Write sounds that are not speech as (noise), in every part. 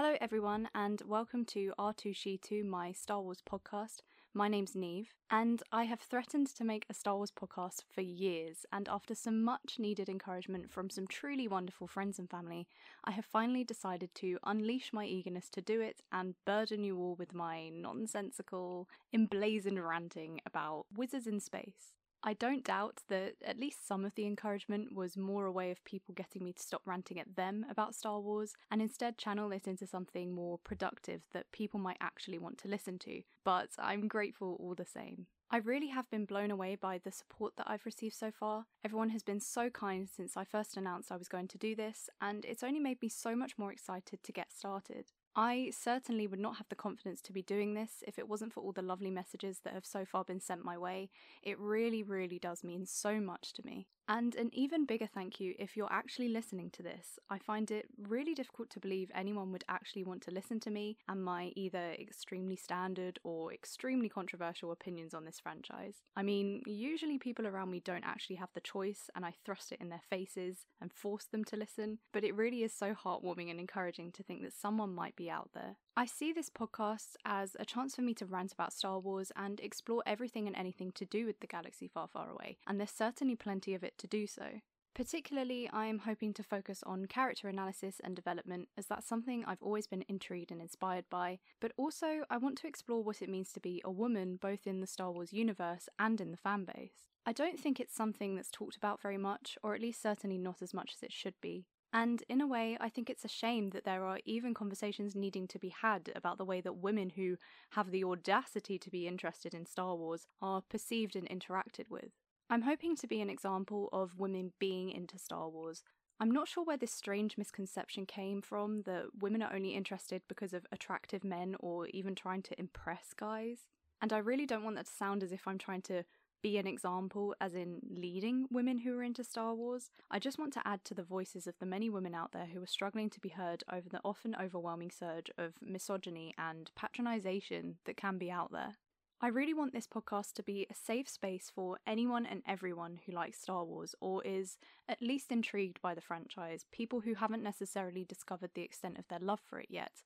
Hello, everyone, and welcome to R2She2, my Star Wars podcast. My name's Neve, and I have threatened to make a Star Wars podcast for years. And after some much needed encouragement from some truly wonderful friends and family, I have finally decided to unleash my eagerness to do it and burden you all with my nonsensical, emblazoned ranting about wizards in space. I don't doubt that at least some of the encouragement was more a way of people getting me to stop ranting at them about Star Wars and instead channel it into something more productive that people might actually want to listen to, but I'm grateful all the same. I really have been blown away by the support that I've received so far. Everyone has been so kind since I first announced I was going to do this, and it's only made me so much more excited to get started. I certainly would not have the confidence to be doing this if it wasn't for all the lovely messages that have so far been sent my way. It really, really does mean so much to me. And an even bigger thank you if you're actually listening to this. I find it really difficult to believe anyone would actually want to listen to me and my either extremely standard or extremely controversial opinions on this franchise. I mean, usually people around me don't actually have the choice, and I thrust it in their faces and force them to listen, but it really is so heartwarming and encouraging to think that someone might be out there. I see this podcast as a chance for me to rant about Star Wars and explore everything and anything to do with the galaxy far, far away, and there's certainly plenty of it to do so. Particularly, I am hoping to focus on character analysis and development, as that's something I've always been intrigued and inspired by, but also I want to explore what it means to be a woman both in the Star Wars universe and in the fanbase. I don't think it's something that's talked about very much, or at least certainly not as much as it should be. And in a way, I think it's a shame that there are even conversations needing to be had about the way that women who have the audacity to be interested in Star Wars are perceived and interacted with. I'm hoping to be an example of women being into Star Wars. I'm not sure where this strange misconception came from that women are only interested because of attractive men or even trying to impress guys. And I really don't want that to sound as if I'm trying to be an example, as in leading women who are into Star Wars. I just want to add to the voices of the many women out there who are struggling to be heard over the often overwhelming surge of misogyny and patronization that can be out there. I really want this podcast to be a safe space for anyone and everyone who likes Star Wars or is at least intrigued by the franchise, people who haven't necessarily discovered the extent of their love for it yet.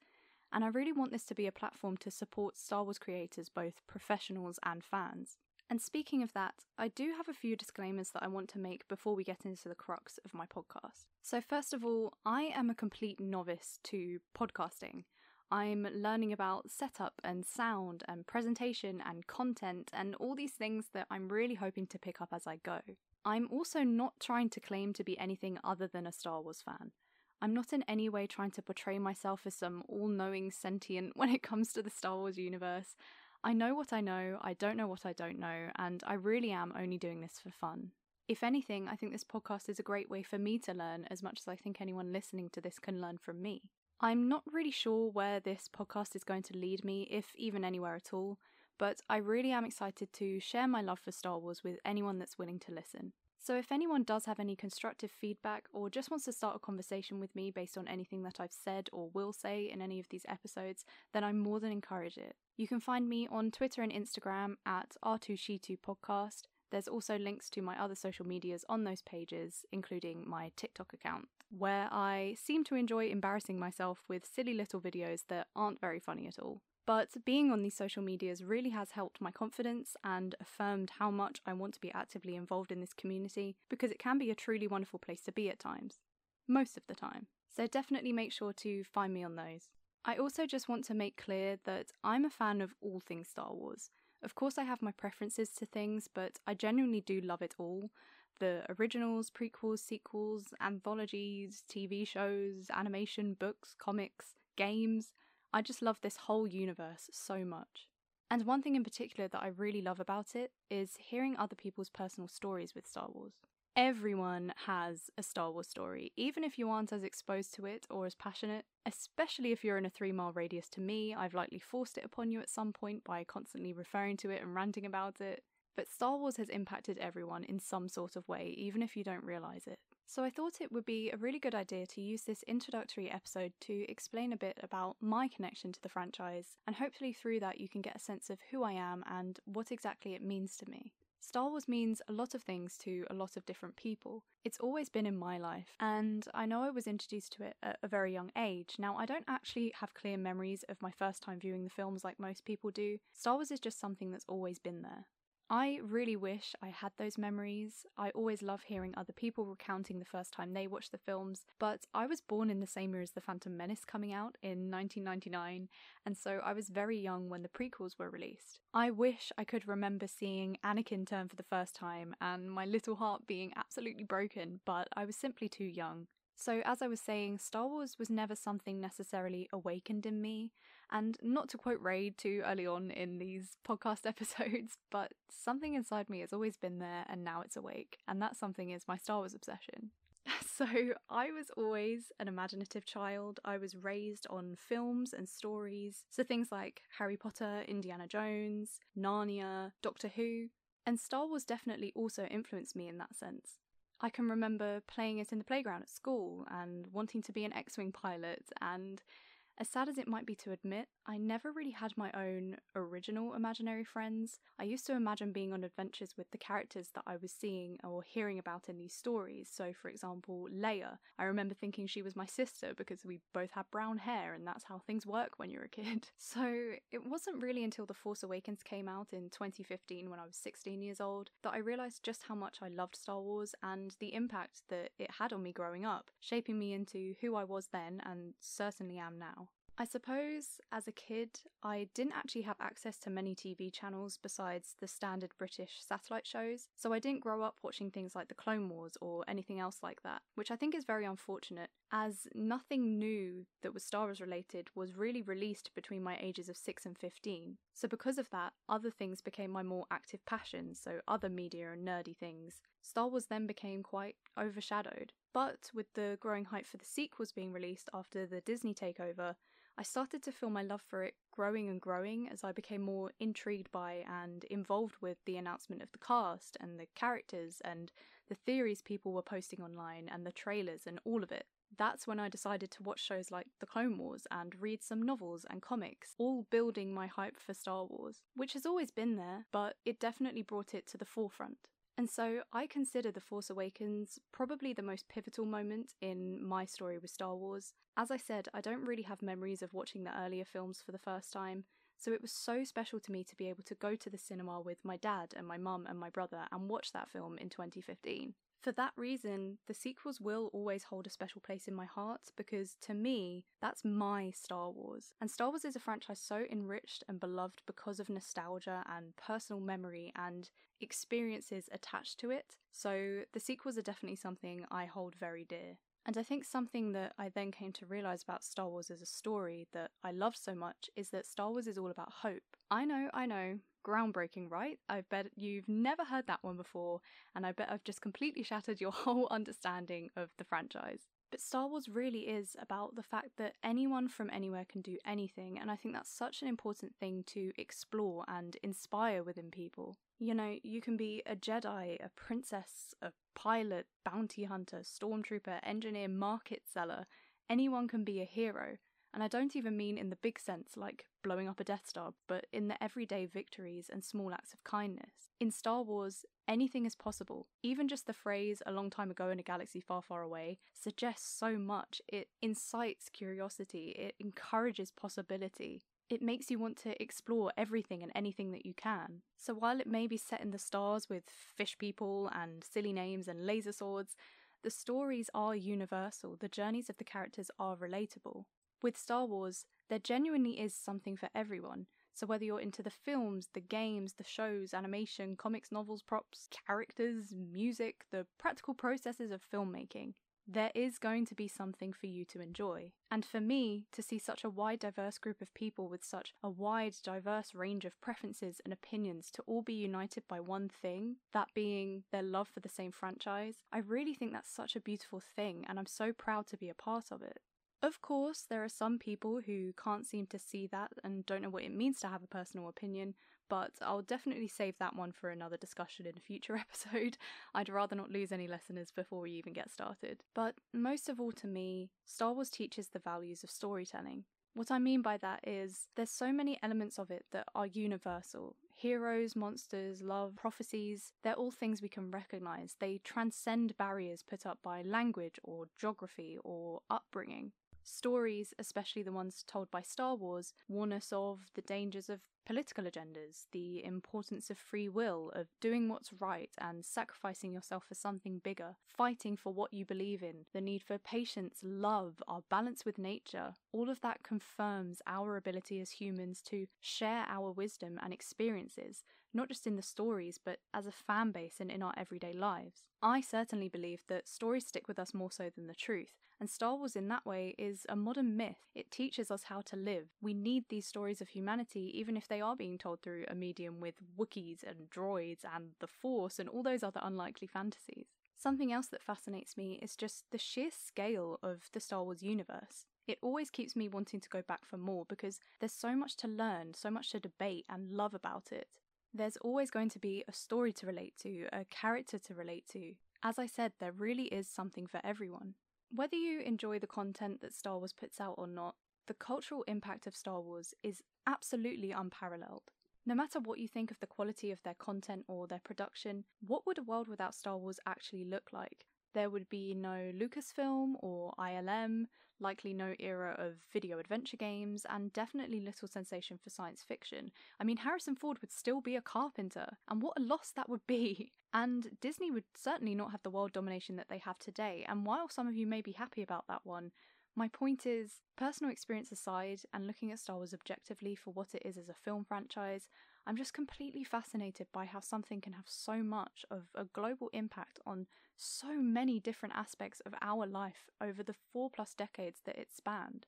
And I really want this to be a platform to support Star Wars creators, both professionals and fans. And speaking of that, I do have a few disclaimers that I want to make before we get into the crux of my podcast. So, first of all, I am a complete novice to podcasting. I'm learning about setup and sound and presentation and content and all these things that I'm really hoping to pick up as I go. I'm also not trying to claim to be anything other than a Star Wars fan. I'm not in any way trying to portray myself as some all knowing sentient (laughs) when it comes to the Star Wars universe. I know what I know, I don't know what I don't know, and I really am only doing this for fun. If anything, I think this podcast is a great way for me to learn as much as I think anyone listening to this can learn from me. I'm not really sure where this podcast is going to lead me, if even anywhere at all, but I really am excited to share my love for Star Wars with anyone that's willing to listen. So, if anyone does have any constructive feedback or just wants to start a conversation with me based on anything that I've said or will say in any of these episodes, then I more than encourage it. You can find me on Twitter and Instagram at R2She2 Podcast. There's also links to my other social medias on those pages, including my TikTok account, where I seem to enjoy embarrassing myself with silly little videos that aren't very funny at all. But being on these social medias really has helped my confidence and affirmed how much I want to be actively involved in this community because it can be a truly wonderful place to be at times. Most of the time. So definitely make sure to find me on those. I also just want to make clear that I'm a fan of all things Star Wars. Of course, I have my preferences to things, but I genuinely do love it all the originals, prequels, sequels, anthologies, TV shows, animation, books, comics, games. I just love this whole universe so much. And one thing in particular that I really love about it is hearing other people's personal stories with Star Wars. Everyone has a Star Wars story, even if you aren't as exposed to it or as passionate, especially if you're in a three mile radius to me. I've likely forced it upon you at some point by constantly referring to it and ranting about it. But Star Wars has impacted everyone in some sort of way, even if you don't realise it. So I thought it would be a really good idea to use this introductory episode to explain a bit about my connection to the franchise, and hopefully through that you can get a sense of who I am and what exactly it means to me. Star Wars means a lot of things to a lot of different people. It's always been in my life, and I know I was introduced to it at a very young age. Now, I don't actually have clear memories of my first time viewing the films like most people do. Star Wars is just something that's always been there. I really wish I had those memories. I always love hearing other people recounting the first time they watched the films, but I was born in the same year as The Phantom Menace coming out in 1999, and so I was very young when the prequels were released. I wish I could remember seeing Anakin turn for the first time and my little heart being absolutely broken, but I was simply too young. So, as I was saying, Star Wars was never something necessarily awakened in me. And not to quote Rey too early on in these (laughs) podcast episodes, but something inside me has always been there and now it's awake. And that something is my Star Wars obsession. (laughs) So, I was always an imaginative child. I was raised on films and stories. So, things like Harry Potter, Indiana Jones, Narnia, Doctor Who. And Star Wars definitely also influenced me in that sense. I can remember playing it in the playground at school and wanting to be an X Wing pilot and as sad as it might be to admit, I never really had my own original imaginary friends. I used to imagine being on adventures with the characters that I was seeing or hearing about in these stories. So, for example, Leia. I remember thinking she was my sister because we both had brown hair and that's how things work when you're a kid. (laughs) So, it wasn't really until The Force Awakens came out in 2015 when I was 16 years old that I realised just how much I loved Star Wars and the impact that it had on me growing up, shaping me into who I was then and certainly am now. I suppose as a kid, I didn't actually have access to many TV channels besides the standard British satellite shows, so I didn't grow up watching things like The Clone Wars or anything else like that, which I think is very unfortunate, as nothing new that was Star Wars related was really released between my ages of 6 and 15. So, because of that, other things became my more active passions, so other media and nerdy things. Star Wars then became quite overshadowed. But with the growing hype for the sequels being released after the Disney takeover, I started to feel my love for it growing and growing as I became more intrigued by and involved with the announcement of the cast and the characters and the theories people were posting online and the trailers and all of it. That's when I decided to watch shows like The Clone Wars and read some novels and comics, all building my hype for Star Wars, which has always been there, but it definitely brought it to the forefront. And so I consider The Force Awakens probably the most pivotal moment in my story with Star Wars. As I said, I don't really have memories of watching the earlier films for the first time, so it was so special to me to be able to go to the cinema with my dad and my mum and my brother and watch that film in 2015. For that reason, the sequels will always hold a special place in my heart because to me, that's my Star Wars. And Star Wars is a franchise so enriched and beloved because of nostalgia and personal memory and experiences attached to it. So the sequels are definitely something I hold very dear. And I think something that I then came to realize about Star Wars as a story that I love so much is that Star Wars is all about hope. I know, I know, groundbreaking, right? I bet you've never heard that one before, and I bet I've just completely shattered your (laughs) whole understanding of the franchise. But Star Wars really is about the fact that anyone from anywhere can do anything, and I think that's such an important thing to explore and inspire within people. You know, you can be a Jedi, a princess, a pilot, bounty hunter, stormtrooper, engineer, market seller. Anyone can be a hero. And I don't even mean in the big sense, like blowing up a Death Star, but in the everyday victories and small acts of kindness. In Star Wars, anything is possible. Even just the phrase, a long time ago in a galaxy far, far away, suggests so much. It incites curiosity, it encourages possibility. It makes you want to explore everything and anything that you can. So while it may be set in the stars with fish people and silly names and laser swords, the stories are universal, the journeys of the characters are relatable. With Star Wars, there genuinely is something for everyone. So whether you're into the films, the games, the shows, animation, comics, novels, props, characters, music, the practical processes of filmmaking, there is going to be something for you to enjoy. And for me, to see such a wide, diverse group of people with such a wide, diverse range of preferences and opinions to all be united by one thing, that being their love for the same franchise, I really think that's such a beautiful thing, and I'm so proud to be a part of it. Of course, there are some people who can't seem to see that and don't know what it means to have a personal opinion, but I'll definitely save that one for another discussion in a future (laughs) episode. I'd rather not lose any listeners before we even get started. But most of all, to me, Star Wars teaches the values of storytelling. What I mean by that is there's so many elements of it that are universal. Heroes, monsters, love, prophecies, they're all things we can recognize. They transcend barriers put up by language or geography or upbringing. Stories, especially the ones told by Star Wars, warn us of the dangers of political agendas, the importance of free will, of doing what's right and sacrificing yourself for something bigger, fighting for what you believe in, the need for patience, love, our balance with nature. All of that confirms our ability as humans to share our wisdom and experiences, not just in the stories, but as a fan base and in our everyday lives. I certainly believe that stories stick with us more so than the truth, and Star Wars, in that way, is a modern myth. It teaches us how to live. We need these stories of humanity, even if they are being told through a medium with Wookiees and droids and the Force and all those other unlikely fantasies. Something else that fascinates me is just the sheer scale of the Star Wars universe. It always keeps me wanting to go back for more because there's so much to learn, so much to debate and love about it. There's always going to be a story to relate to, a character to relate to. As I said, there really is something for everyone. Whether you enjoy the content that Star Wars puts out or not, the cultural impact of Star Wars is absolutely unparalleled. No matter what you think of the quality of their content or their production, what would a world without Star Wars actually look like? There would be no Lucasfilm or ILM, likely no era of video adventure games, and definitely little sensation for science fiction. I mean, Harrison Ford would still be a carpenter, and what a loss that would be! (laughs) And Disney would certainly not have the world domination that they have today, and while some of you may be happy about that one, my point is, personal experience aside, and looking at Star Wars objectively for what it is as a film franchise, I'm just completely fascinated by how something can have so much of a global impact on so many different aspects of our life over the four plus decades that it spanned.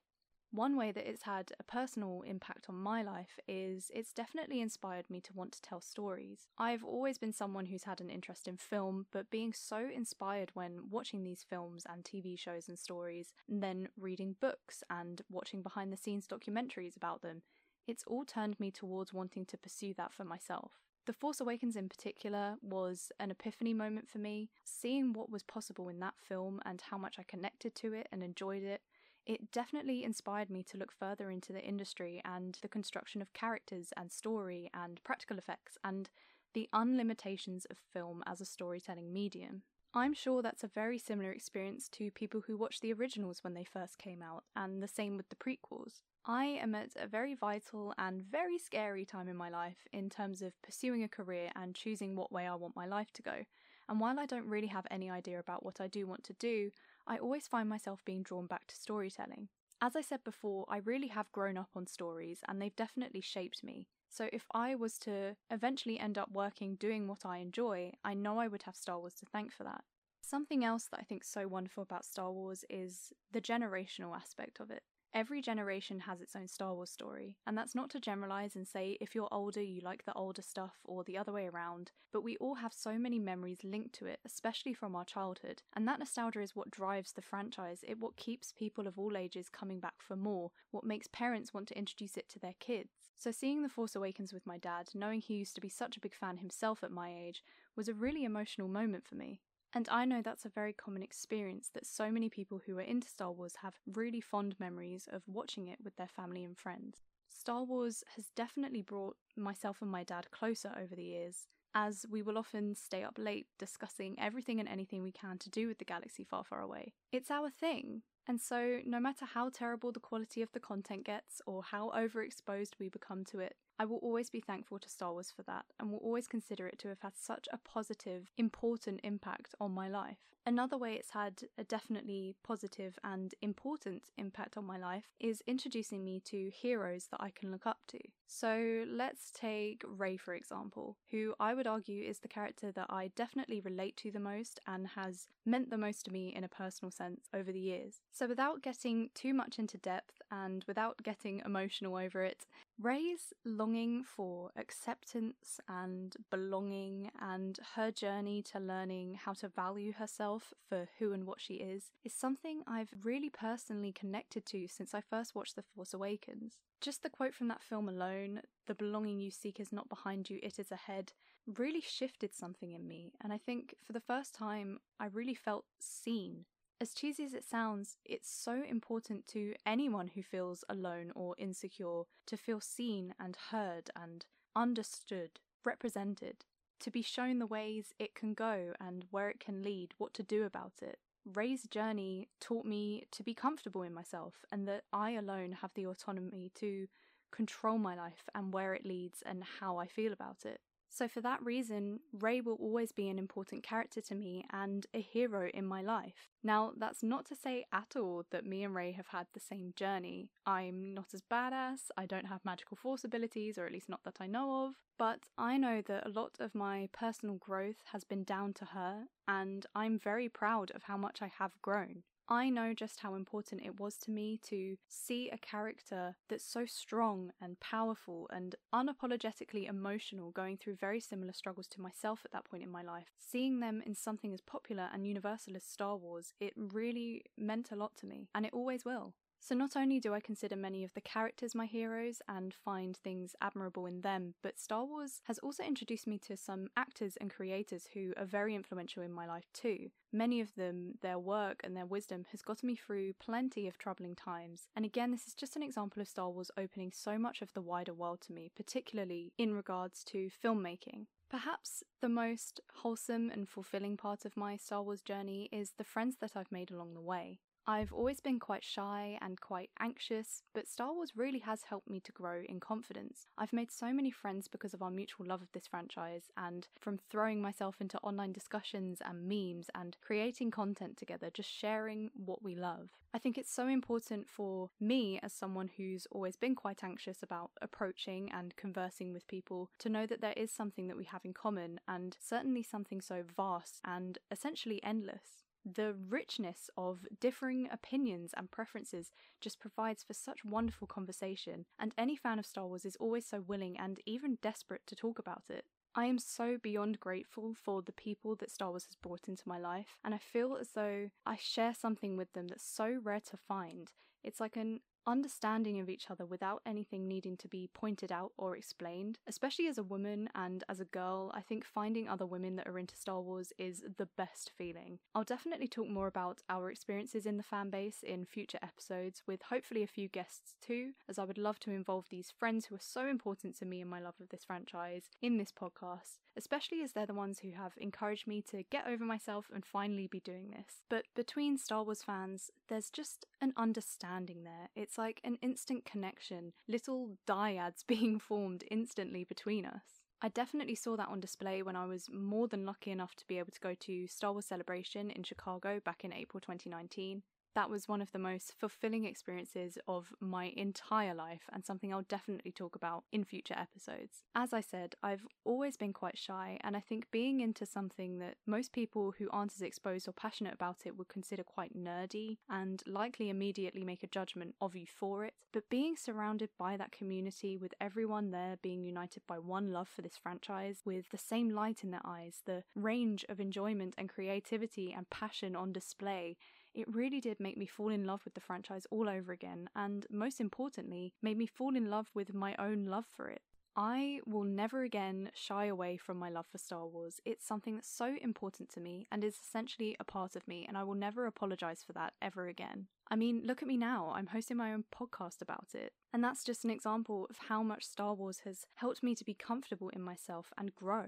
One way that it's had a personal impact on my life is it's definitely inspired me to want to tell stories. I've always been someone who's had an interest in film, but being so inspired when watching these films and TV shows and stories, and then reading books and watching behind the scenes documentaries about them, it's all turned me towards wanting to pursue that for myself. The Force Awakens, in particular, was an epiphany moment for me. Seeing what was possible in that film and how much I connected to it and enjoyed it, it definitely inspired me to look further into the industry and the construction of characters and story and practical effects and the unlimitations of film as a storytelling medium. I'm sure that's a very similar experience to people who watched the originals when they first came out, and the same with the prequels. I am at a very vital and very scary time in my life in terms of pursuing a career and choosing what way I want my life to go. And while I don't really have any idea about what I do want to do, I always find myself being drawn back to storytelling. As I said before, I really have grown up on stories and they've definitely shaped me. So if I was to eventually end up working doing what I enjoy, I know I would have Star Wars to thank for that. Something else that I think is so wonderful about Star Wars is the generational aspect of it. Every generation has its own Star Wars story, and that's not to generalize and say if you're older, you like the older stuff or the other way around, but we all have so many memories linked to it, especially from our childhood, and that nostalgia is what drives the franchise. It what keeps people of all ages coming back for more, what makes parents want to introduce it to their kids. So seeing The Force Awakens with my dad, knowing he used to be such a big fan himself at my age, was a really emotional moment for me. And I know that's a very common experience that so many people who are into Star Wars have really fond memories of watching it with their family and friends. Star Wars has definitely brought myself and my dad closer over the years, as we will often stay up late discussing everything and anything we can to do with the galaxy far, far away. It's our thing. And so, no matter how terrible the quality of the content gets or how overexposed we become to it, I will always be thankful to Star Wars for that and will always consider it to have had such a positive, important impact on my life. Another way it's had a definitely positive and important impact on my life is introducing me to heroes that I can look up to. So let's take Rey, for example, who I would argue is the character that I definitely relate to the most and has meant the most to me in a personal sense over the years. So without getting too much into depth and without getting emotional over it, Rey's longing for acceptance and belonging and her journey to learning how to value herself for who and what she is is something I've really personally connected to since I first watched The Force Awakens. Just the quote from that film alone, the belonging you seek is not behind you, it is ahead, really shifted something in me. And I think for the first time, I really felt seen As cheesy as it sounds, it's so important to anyone who feels alone or insecure to feel seen and heard and understood, represented, to be shown the ways it can go and where it can lead, what to do about it. Rey's journey taught me to be comfortable in myself and that I alone have the autonomy to control my life and where it leads and how I feel about it. So, for that reason, Rey will always be an important character to me and a hero in my life. Now, that's not to say at all that me and Rey have had the same journey. I'm not as badass, I don't have magical force abilities, or at least not that I know of, but I know that a lot of my personal growth has been down to her, and I'm very proud of how much I have grown. I know just how important it was to me to see a character that's so strong and powerful and unapologetically emotional, going through very similar struggles to myself at that point in my life. Seeing them in something as popular and universal as Star Wars, it really meant a lot to me, and it always will. So, not only do I consider many of the characters my heroes and find things admirable in them, but Star Wars has also introduced me to some actors and creators who are very influential in my life too. Many of them, their work and their wisdom has gotten me through plenty of troubling times. And again, this is just an example of Star Wars opening so much of the wider world to me, particularly in regards to filmmaking. Perhaps the most wholesome and fulfilling part of my Star Wars journey is the friends that I've made along the way. I've always been quite shy and quite anxious, but Star Wars really has helped me to grow in confidence. I've made so many friends because of our mutual love of this franchise, and from throwing myself into online discussions and memes and creating content together, just sharing what we love. I think it's so important for me, as someone who's always been quite anxious about approaching and conversing with people, to know that there is something that we have in common, and certainly something so vast and essentially endless the richness of differing opinions and preferences just provides for such wonderful conversation, and any fan of Star Wars is always so willing and even desperate to talk about it. I am so beyond grateful for the people that Star Wars has brought into my life, and I feel as though I share something with them that's so rare to find. It's like an understanding of each other without anything needing to be pointed out or explained. Especially as a woman and as a girl, I think finding other women that are into Star Wars is the best feeling. I'll definitely talk more about our experiences in the fan base in future episodes with hopefully a few guests too, as I would love to involve these friends who are so important to me and my love of this franchise in this podcast, especially as they're the ones who have encouraged me to get over myself and finally be doing this. But between Star Wars fans, there's just an understanding there. It's like an instant connection, little dyads (laughs) being formed instantly between us. I definitely saw that on display when I was more than lucky enough to be able to go to Star Wars Celebration in Chicago back in April 2019 that was one of the most fulfilling experiences of my entire life and something I'll definitely talk about in future episodes. As I said, I've always been quite shy, and I think being into something that most people who aren't as exposed or passionate about it would consider quite nerdy and likely immediately make a judgment of you for it. But being surrounded by that community, with everyone there being united by one love for this franchise, with the same light in their eyes, the range of enjoyment and creativity and passion on display, it really did make me fall in love with the franchise all over again, and most importantly, made me fall in love with my own love for it. I will never again shy away from my love for Star Wars. It's something that's so important to me and is essentially a part of me, and I will never apologize for that ever again. I mean, look at me now, I'm hosting my own podcast about it. And that's just an example of how much Star Wars has helped me to be comfortable in myself and grow.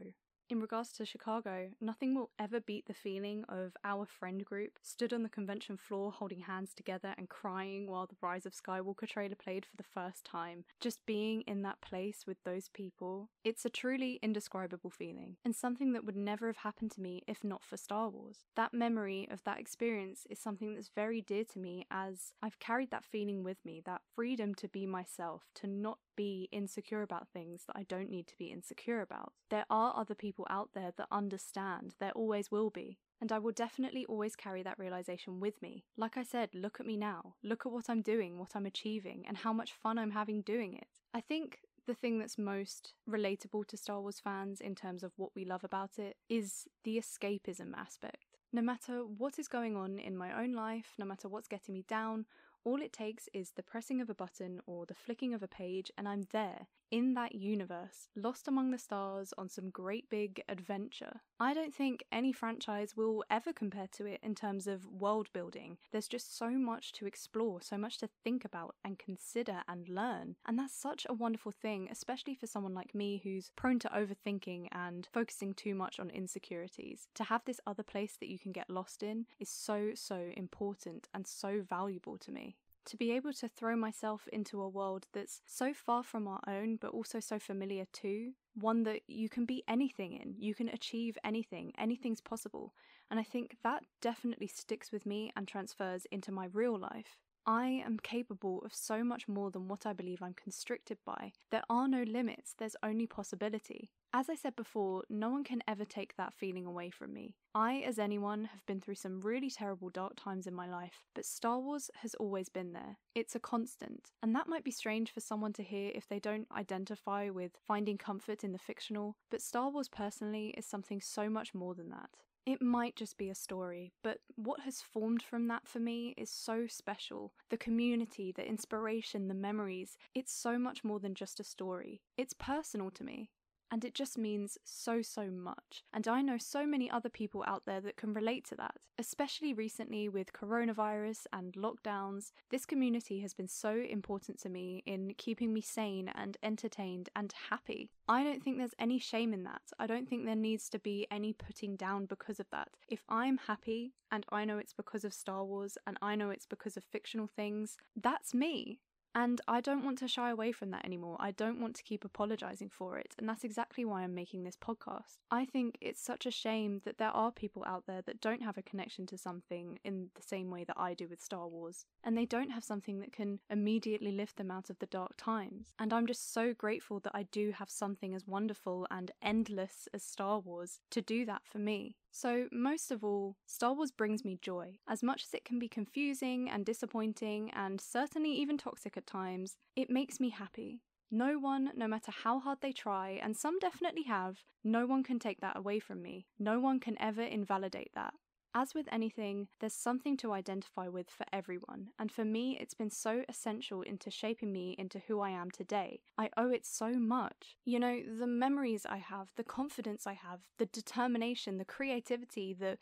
In regards to Chicago, nothing will ever beat the feeling of our friend group stood on the convention floor holding hands together and crying while the Rise of Skywalker trailer played for the first time. Just being in that place with those people, it's a truly indescribable feeling, and something that would never have happened to me if not for Star Wars. That memory of that experience is something that's very dear to me as I've carried that feeling with me, that freedom to be myself, to not be insecure about things that I don't need to be insecure about. There are other people out there that understand, there always will be. And I will definitely always carry that realization with me. Like I said, look at me now. Look at what I'm doing, what I'm achieving, and how much fun I'm having doing it. I think the thing that's most relatable to Star Wars fans in terms of what we love about it is the escapism aspect. No matter what is going on in my own life, no matter what's getting me down, All it takes is the pressing of a button or the flicking of a page, and I'm there, in that universe, lost among the stars on some great big adventure. I don't think any franchise will ever compare to it in terms of world building. There's just so much to explore, so much to think about and consider and learn. And that's such a wonderful thing, especially for someone like me who's prone to overthinking and focusing too much on insecurities. To have this other place that you can get lost in is so, so important and so valuable to me to be able to throw myself into a world that's so far from our own, but also so familiar too, one that you can be anything in, you can achieve anything, anything's possible. And I think that definitely sticks with me and transfers into my real life. I am capable of so much more than what I believe I'm constricted by. There are no limits, there's only possibility. As I said before, no one can ever take that feeling away from me. I, as anyone, have been through some really terrible dark times in my life, but Star Wars has always been there. It's a constant, and that might be strange for someone to hear if they don't identify with finding comfort in the fictional, but Star Wars personally is something so much more than that. It might just be a story, but what has formed from that for me is so special. The community, the inspiration, the memories, it's so much more than just a story. It's personal to me and it just means so, so much. And I know so many other people out there that can relate to that. Especially recently with coronavirus and lockdowns, this community has been so important to me in keeping me sane and entertained and happy. I don't think there's any shame in that. I don't think there needs to be any putting down because of that. If I'm happy and I know it's because of Star Wars and I know it's because of fictional things, that's me. And I don't want to shy away from that anymore. I don't want to keep apologizing for it. And that's exactly why I'm making this podcast. I think it's such a shame that there are people out there that don't have a connection to something in the same way that I do with Star Wars. And they don't have something that can immediately lift them out of the dark times. And I'm just so grateful that I do have something as wonderful and endless as Star Wars to do that for me. So, most of all, Star Wars brings me joy. As much as it can be confusing and disappointing, and certainly even toxic at times, it makes me happy. No one, no matter how hard they try, and some definitely have, no one can take that away from me. No one can ever invalidate that. As with anything, there's something to identify with for everyone, and for me, it's been so essential into shaping me into who I am today. I owe it so much. You know, the memories I have, the confidence I have, the determination, the creativity, the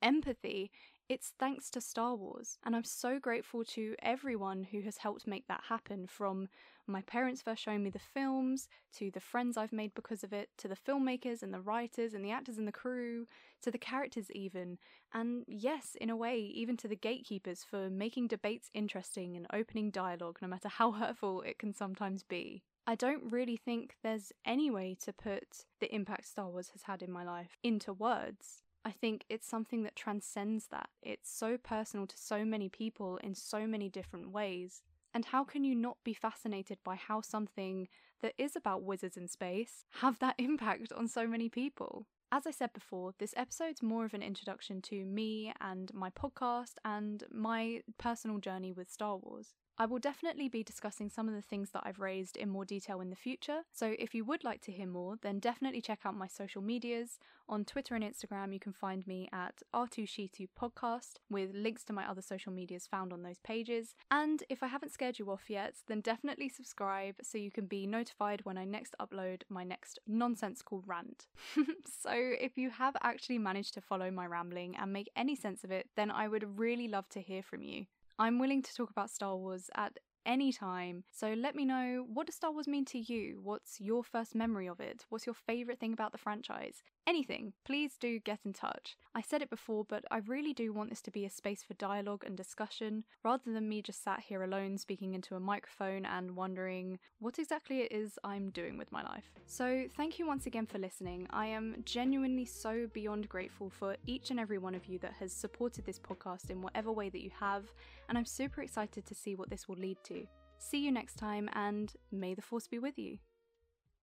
empathy, it's thanks to Star Wars. And I'm so grateful to everyone who has helped make that happen from my parents first showing me the films, to the friends I've made because of it, to the filmmakers and the writers and the actors and the crew, to the characters, even. And yes, in a way, even to the gatekeepers for making debates interesting and opening dialogue, no matter how (laughs) hurtful it can sometimes be. I don't really think there's any way to put the impact Star Wars has had in my life into words. I think it's something that transcends that. It's so personal to so many people in so many different ways. And how can you not be fascinated by how something that is about wizards in space have that (laughs) impact on so many people? As I said before, this episode's more of an introduction to me and my podcast and my personal journey with Star Wars. I will definitely be discussing some of the things that I've raised in more detail in the future, so if you would like to hear more, then definitely check out my social medias. On Twitter and Instagram, you can find me at R2She2 Podcast, with links to my other social medias found on those pages. And if I haven't scared you off yet, then definitely subscribe so you can be notified when I next upload my next nonsensical rant. (laughs) so if you have actually managed to follow my rambling and make any sense of it, then I would really love to hear from you. I'm willing to talk about Star Wars at any time. So let me know what does Star Wars mean to you? What's your first memory of it? What's your favorite thing about the franchise? anything, please do get in touch. I said it before, but I really do want this to be a space for dialogue and discussion, rather than me just sat here alone speaking into a microphone and wondering what exactly it is I'm doing with my life. So, thank you once again for listening. I am genuinely so beyond grateful for each and every one of you that has supported this podcast in whatever way that you have, and I'm super excited to see what this will lead to. See you next time, and may the force be with you.